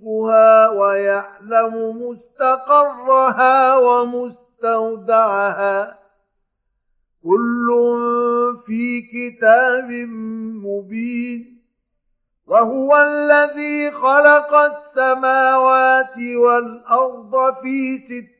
رزقها ويعلم مستقرها ومستودعها. كل في كتاب مبين. وهو الذي خلق السماوات والأرض في سته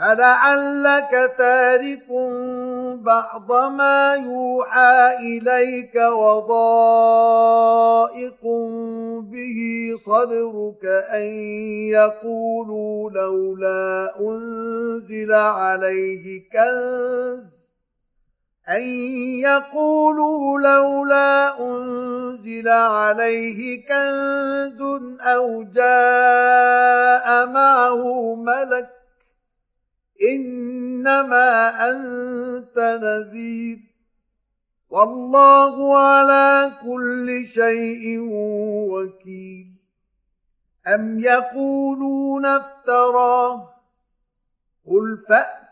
فلعلك تارك بعض ما يوحى إليك وضائق به صدرك أن يقولوا لولا أنزل عليه كنز أن يقولوا لولا أنزل عليه كنز أو جاء معه ملك إنما أنت نذير. والله على كل شيء وكيل. أم يقولون افتراه؟ قل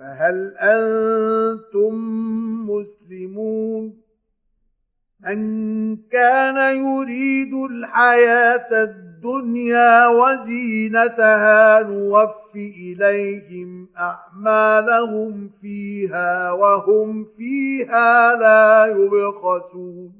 فهل أنتم مسلمون؟ من كان يريد الحياة الدنيا وزينتها نوف إليهم أعمالهم فيها وهم فيها لا يبخسون.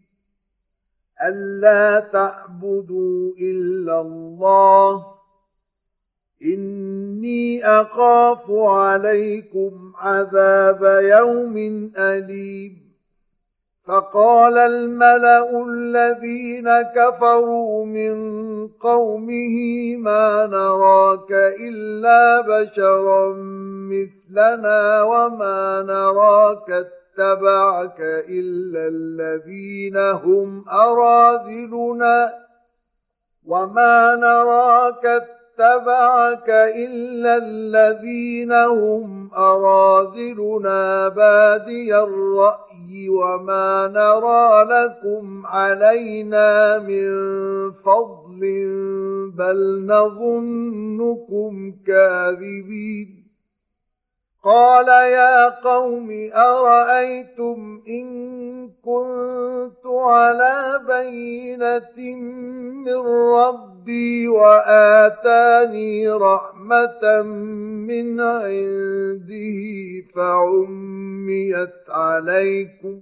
ألا تعبدوا إلا الله إني أخاف عليكم عذاب يوم أليم فقال الملأ الذين كفروا من قومه ما نراك إلا بشرا مثلنا وما نراك اتبعك إلا الذين هم أراذلنا وما نراك اتبعك إلا الذين هم أراذلنا بادي الرأي وما نرى لكم علينا من فضل بل نظنكم كاذبين قال يا قوم أرأيتم إن كنت على بينة من ربي وآتاني رحمة من عنده فعميت عليكم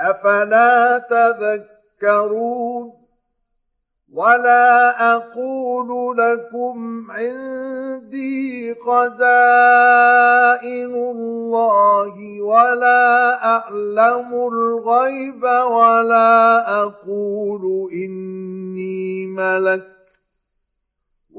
أفلا تذكرون ولا أقول لكم عندي خزائن الله ولا أعلم الغيب ولا أقول إني ملك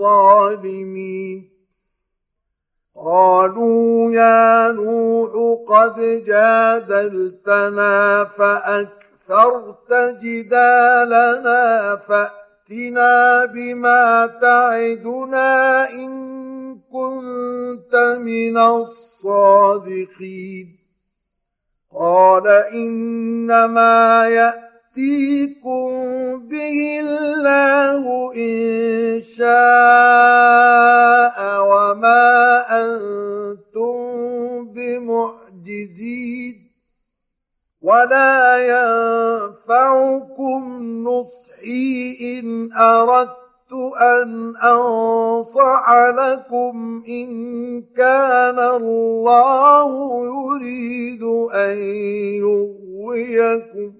الظالمين قالوا يا نوح قد جادلتنا فأكثرت جدالنا فأتنا بما تعدنا إن كنت من الصادقين قال إنما يأتي يأتيكم به الله إن شاء وما أنتم بمعجزين ولا ينفعكم نصحي إن أردت أن أنصح لكم إن كان الله يريد أن يغويكم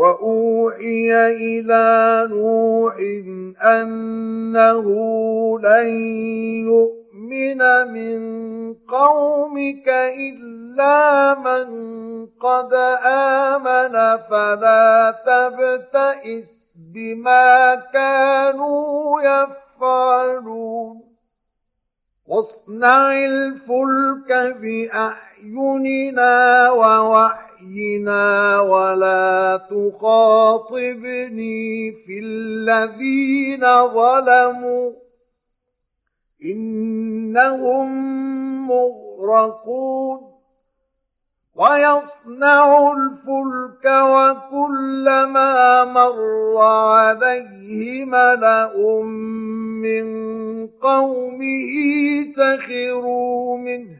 واوحي إلى نوح انه لن يؤمن من قومك الا من قد امن فلا تبتئس بما كانوا يفعلون واصنع الفلك باعيننا ووحينا وحينا ولا تخاطبني في الذين ظلموا. إنهم مغرقون. ويصنع الفلك وكلما مر عليه ملأ من قومه سخروا منه.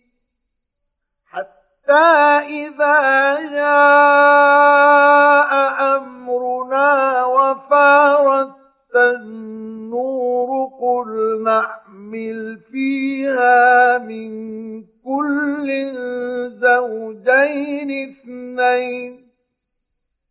إذا جاء أمرنا وفارت النور قل نحمل فيها من كل زوجين اثنين.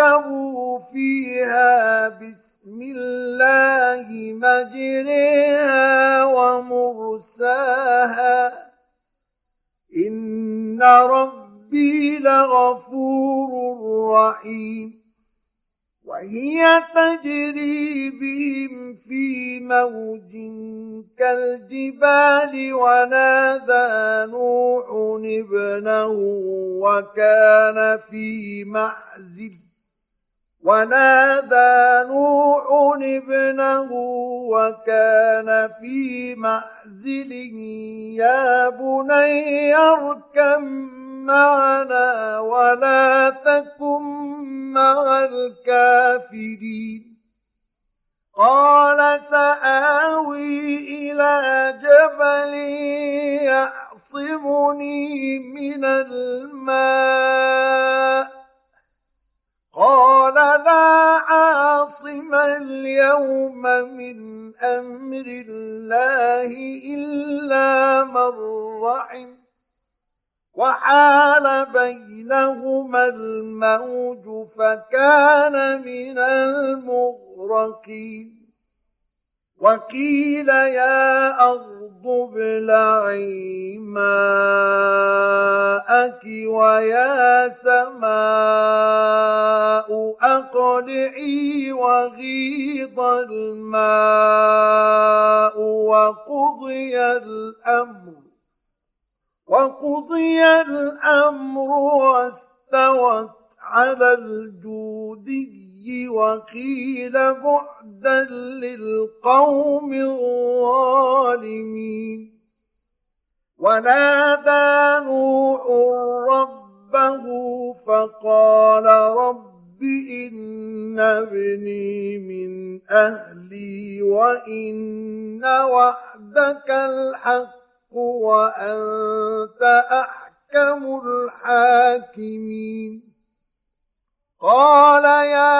اركبوا فيها بسم الله مجريها ومرساها. إن ربي لغفور رحيم. وهي تجري بهم في موج كالجبال ونادى نوح ابنه وكان في معزل. ونادى نوح ابنه وكان في معزل يا بني أركم معنا ولا تكن مع الكافرين. قال سآوي إلى جبل يعصمني من الماء. قال لا عاصم اليوم من أمر الله إلا من رحم. وحال بينهما الموج فكان من المغرقين. وقيل يا أرض ابلعي ماءك ويا سماء أقلعي وغيض الماء وقضي الأمر وقضي الأمر واستوت على الجودي وقيل بعدا للقوم الظالمين ونادى نوح ربه فقال رب إن ابني من أهلي وإن وعدك الحق وأنت أحكم الحاكمين قال يا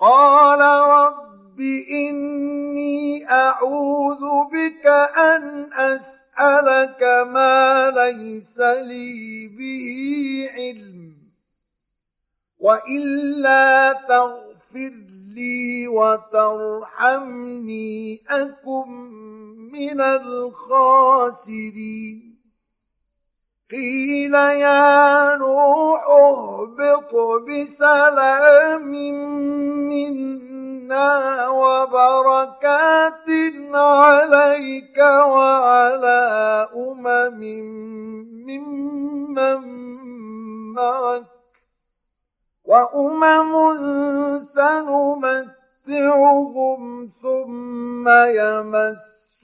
قال رب إني أعوذ بك أن أسألك ما ليس لي به علم وإلا تغفر لي وترحمني أكن من الخاسرين. قيل يا نوح اهبط بسلام منا وبركات عليك وعلى أمم ممن معك وأمم سنمتعهم ثم يمس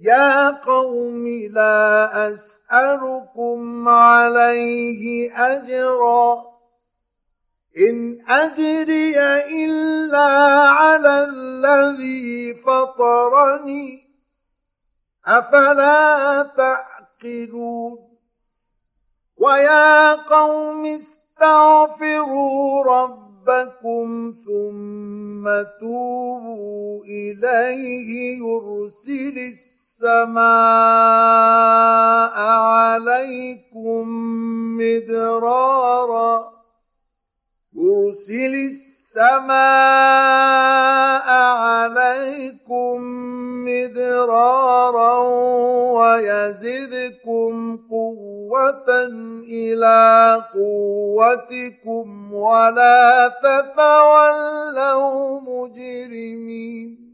يا قوم لا اسالكم عليه اجرا ان اجري الا على الذي فطرني افلا تعقلون ويا قوم استغفروا ربكم ثم توبوا اليه يرسل السماء عليكم مدرارا. يرسل السماء عليكم مدرارا ويزدكم قوة إلى قوتكم ولا تتولوا مجرمين.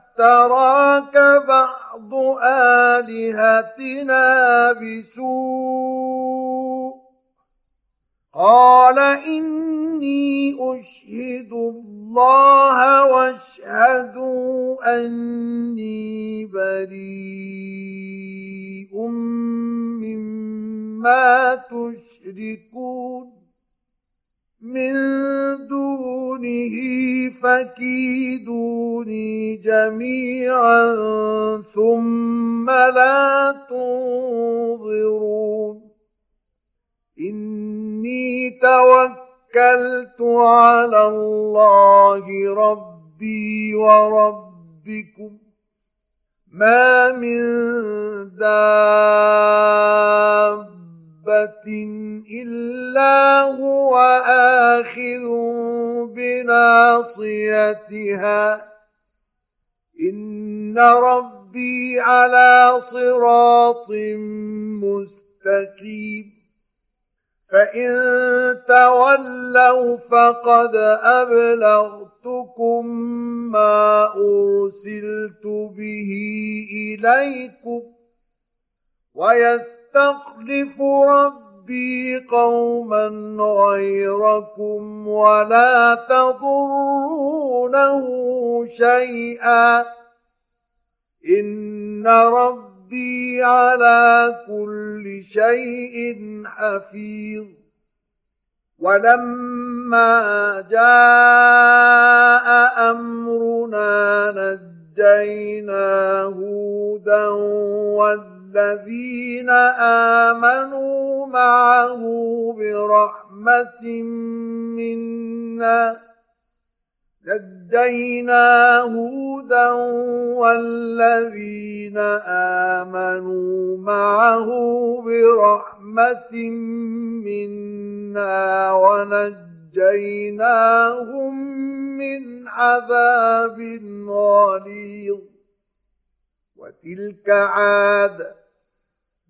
اعتراك بعض آلهتنا بسوء قال إني أشهد الله واشهدوا أني بريء مما تشركون من دونه فكيدوني جميعا ثم لا تنظرون. إني توكلت على الله ربي وربكم. ما من دابة إلا هو آخذ بناصيتها إن ربي على صراط مستقيم فإن تولوا فقد أبلغتكم ما أرسلت به إليكم ويستخلف ربي قوما غيركم ولا تضرونه شيئا. ربي ربي على كل شيء حفيظ. ولما جاء أمرنا نجينا هودا والذين آمنوا معه برحمة منا نجينا هودا والذين آمنوا معه برحمة منا ونجيناهم من عذاب غليظ. وتلك عاد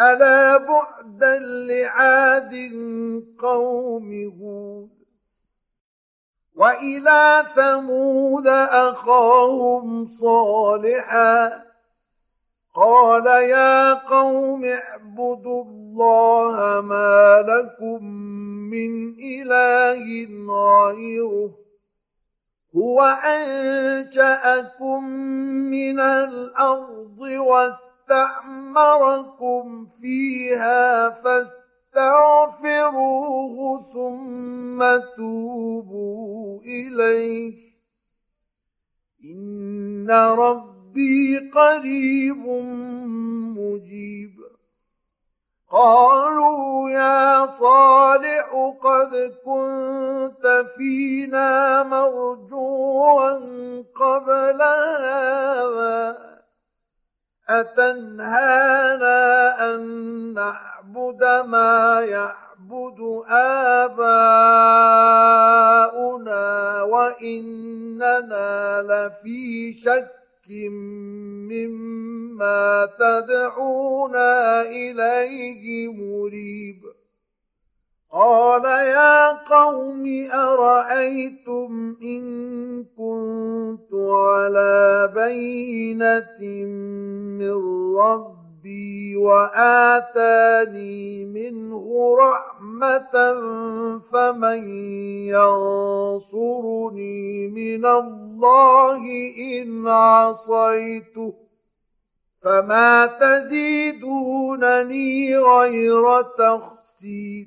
ألا بعدا لعاد قوم هود وإلى ثمود أخاهم صالحا قال يا قوم اعبدوا الله ما لكم من إله غيره هو أنشأكم من الأرض واستعمركم فيها فاستغفروه ثم توبوا إليه. إن ربي قريب مجيب. قالوا يا صالح قد كنت فينا مرجوا قبل هذا. بينة من ربي وآتاني منه رحمة فمن ينصرني من الله إن عصيته فما تزيدونني غير تخسير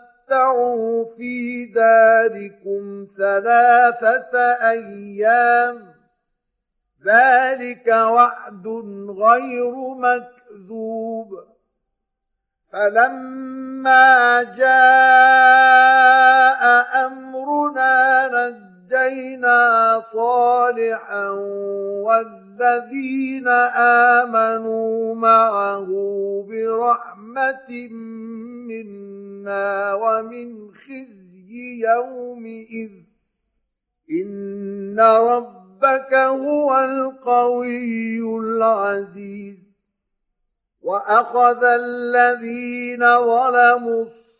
تمتعوا في داركم ثلاثة أيام. ذلك وعد غير مكذوب. فلما جاء أمرنا نجينا صالحا والذين امنوا معه برحمه منا ومن خزي يومئذ ان رب ربك هو القوي العزيز واخذ الذين ظلموا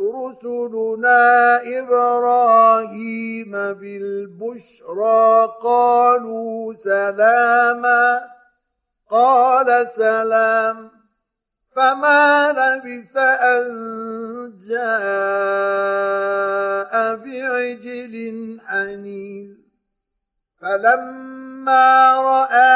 رسلنا إبراهيم بالبشرى قالوا سلاما قال سلام فما لبث أن جاء بعجل حنيذ فلما رأى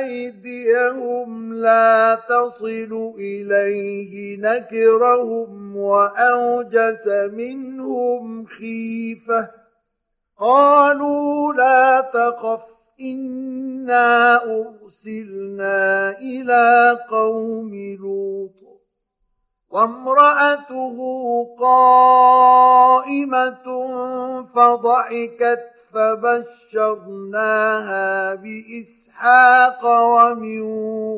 أيديهم لا تصل إليه نكرهم وأوجس منهم خيفة. قالوا لا تخف إنا أرسلنا إلى قوم لوط. وامرأته قائمة فضحكت فبشرناها بإسحاق ومن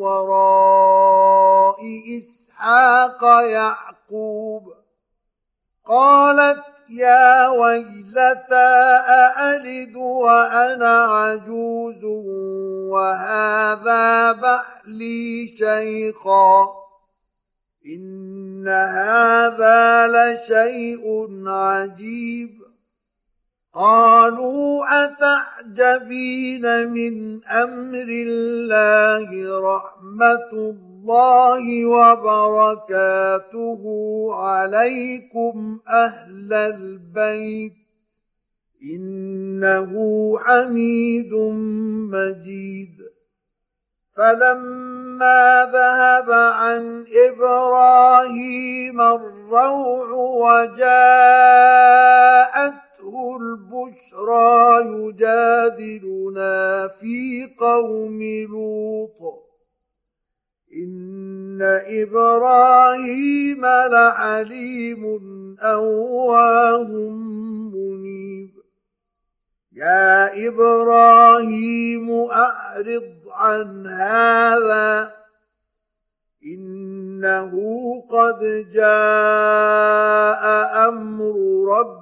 وراء إسحاق يعقوب قالت يا ويلتى أألد وأنا عجوز وهذا بحلي شيخا إن هذا لشيء عجيب قالوا أتعجبين من أمر الله رحمة الله وبركاته عليكم أهل البيت إنه حميد مجيد فلما ذهب عن إبراهيم الروع وجاءت البشرى يجادلنا في قوم لوط. إن إبراهيم لحليم أواه منيب. يا إبراهيم أعرض عن هذا إنه قد جاء أمر ربك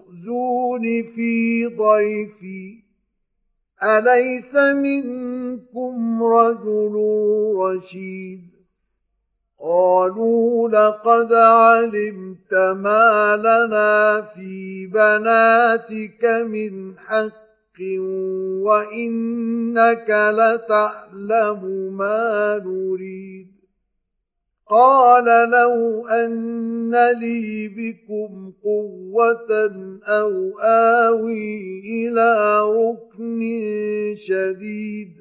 تخزون في ضيفي. أليس منكم رجل رشيد؟ قالوا لقد علمت ما لنا في بناتك من حق وإنك لتعلم ما نريد. قال لو أن لي بكم قوة أو آوي إلى ركن شديد.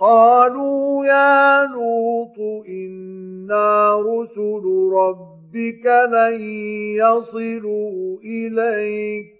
قالوا يا لوط إنا رسل ربك لن يصلوا إليك.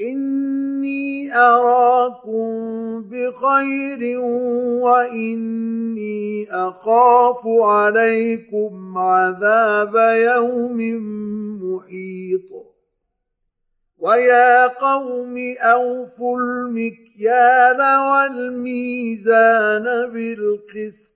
إني أراكم بخير وإني أخاف عليكم عذاب يوم محيط ويا قوم أوفوا المكيال والميزان بالقسط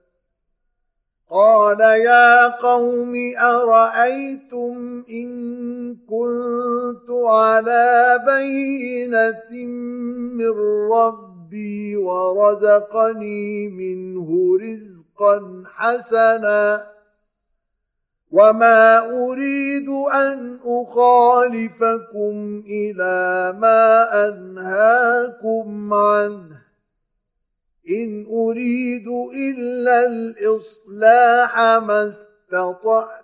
قال يا قوم أرأيتم إن كنت على بينة من ربي ورزقني منه رزقا حسنا وما أريد أن أخالفكم إلى ما أنهاكم عنه إن أريد إلا الإصلاح ما استطعت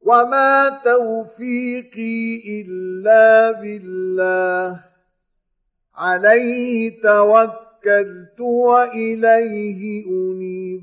وما توفيقي إلا بالله. عليه توكلت وإليه أنيب.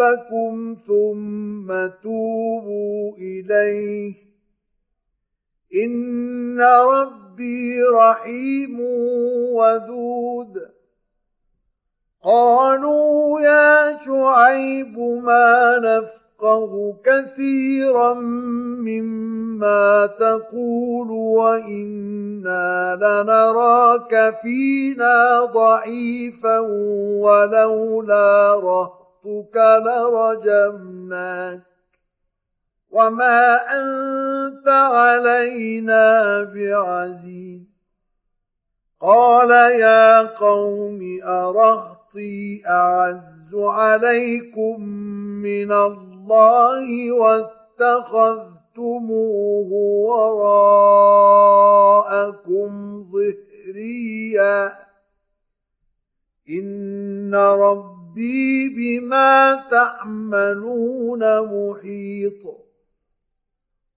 ربكم ثم توبوا إليه. إن ربي رحيم ودود. قالوا يا شعيب ما نفقه كثيرا مما تقول وإنا لنراك فينا ضعيفا ولولا رهط ربك لرجمناك وما أنت علينا بعزيز. قال يا قوم أرهطي أعز عليكم من الله واتخذتموه وراءكم ظهريا. إن رب ربي بما تعملون محيط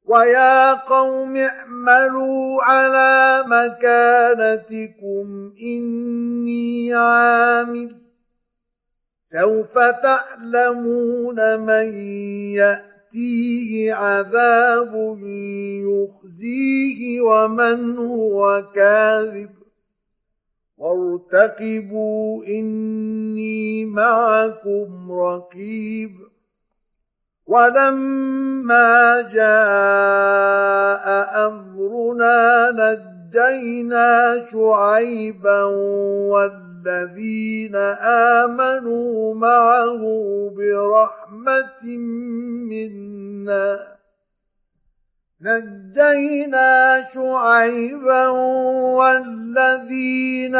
ويا قوم اعملوا على مكانتكم إني عامل سوف تعلمون من يأتيه عذاب يخزيه ومن هو كاذب وارتقبوا إني معكم رقيب. ولما جاء أمرنا نجينا شعيبا والذين آمنوا معه برحمة منا. نجينا شعيبا والذين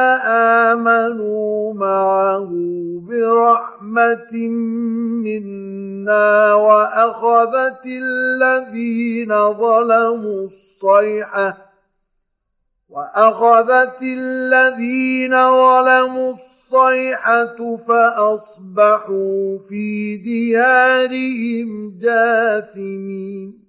آمنوا معه برحمة منا وأخذت الذين ظلموا الصيحة وأخذت الذين ظلموا الصيحة فأصبحوا في ديارهم جاثمين.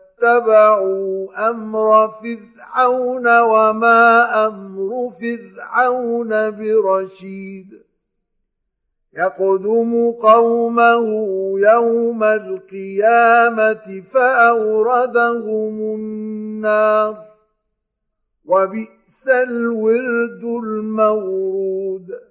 أمر فرعون فرعون وما أمر فرعون برشيد. يقدم قومه يوم القيامة فأوردهم النار. وبئس الورد المورود.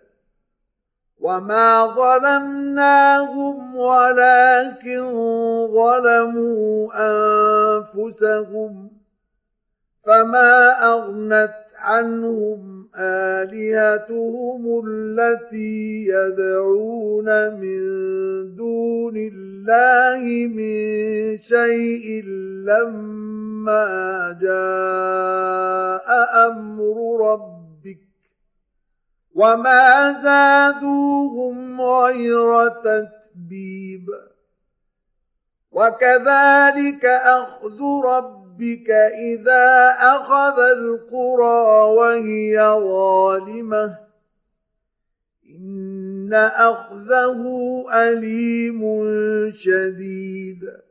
وما ظلمناهم ولكن ظلموا انفسهم فما اغنت عنهم الهتهم التي يدعون من دون الله من شيء لما جاء أمر ربك وما زادوهم غير تتبيب وكذلك اخذ ربك إذا أخذ القرى وهي ظالمة إن أخذه أليم شديد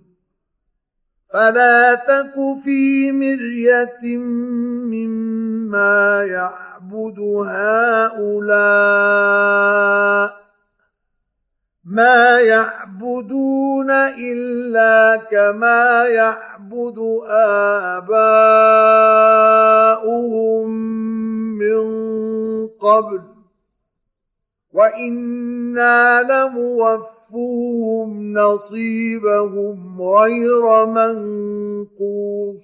فلا تك في مرية مما يعبد هؤلاء ما يعبدون إلا كما يعبد آباؤهم من قبل. وأنا لموفوهم نصيبهم غير منقوص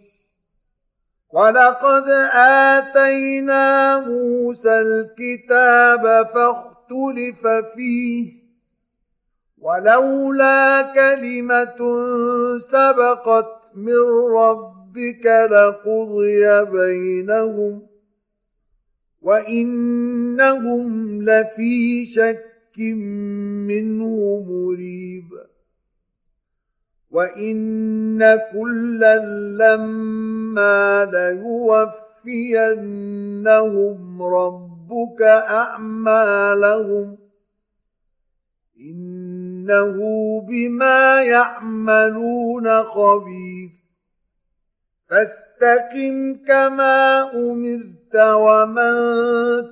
ولقد اتينا موسى الكتاب فاختلف فيه ولولا كلمة سبقت من ربك لقضي بينهم وإنهم لفي شك منه مريب وإن كلا لما ليوفينهم ربك أعمالهم إنه بما يعملون خبير فاستقم كما أمرت ومن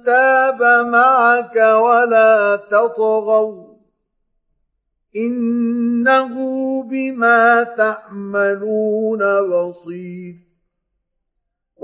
تاب معك ولا تطغوا إنه بما تعملون بصير.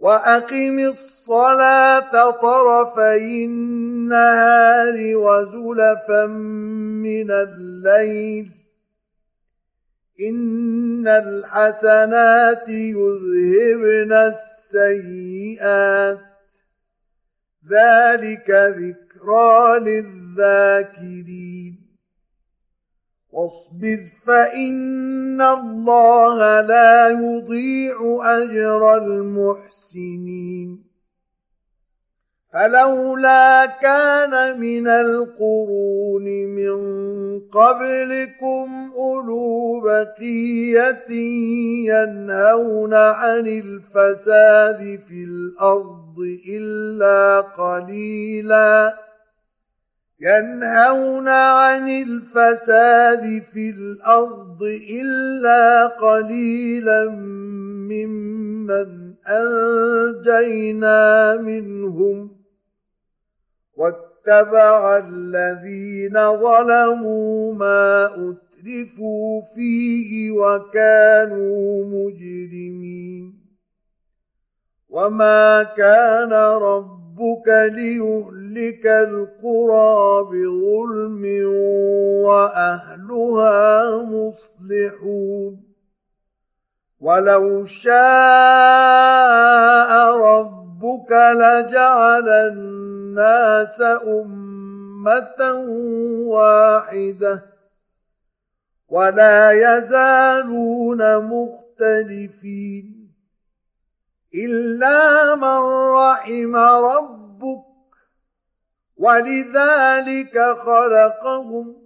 وأقم الصلاة طرفي النهار وزلفا من الليل. إن الحسنات يذهبن السيئات. ذلك ذكرى للذاكرين. واصبر فإن الله لا يضيع أجر المحسنين. فلولا كان من القرون من قبلكم أولو بقية ينهون عن الفساد في الأرض إلا قليلاً ينهون عن الفساد في الأرض إلا قليلا ممن أنجينا منهم واتبع الذين ظلموا ما أترفوا فيه وكانوا مجرمين وما كان رب ربك ليهلك القرى بظلم وأهلها مصلحون. ولو شاء ربك لجعل الناس أمة واحدة ولا يزالون مختلفين. إلا من رحم ربك ولذلك خلقهم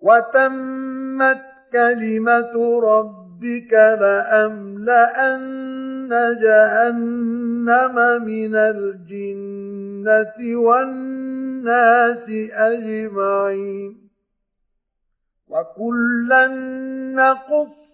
وتمت كلمة ربك لأملأن جهنم من الجنة والناس أجمعين وكلا نقص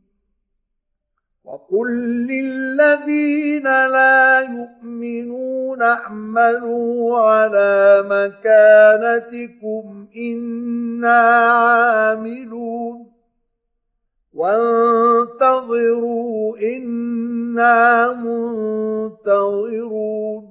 وقل للذين لا يؤمنون اعملوا على مكانتكم أنا عاملون وانتظروا أنا منتظرون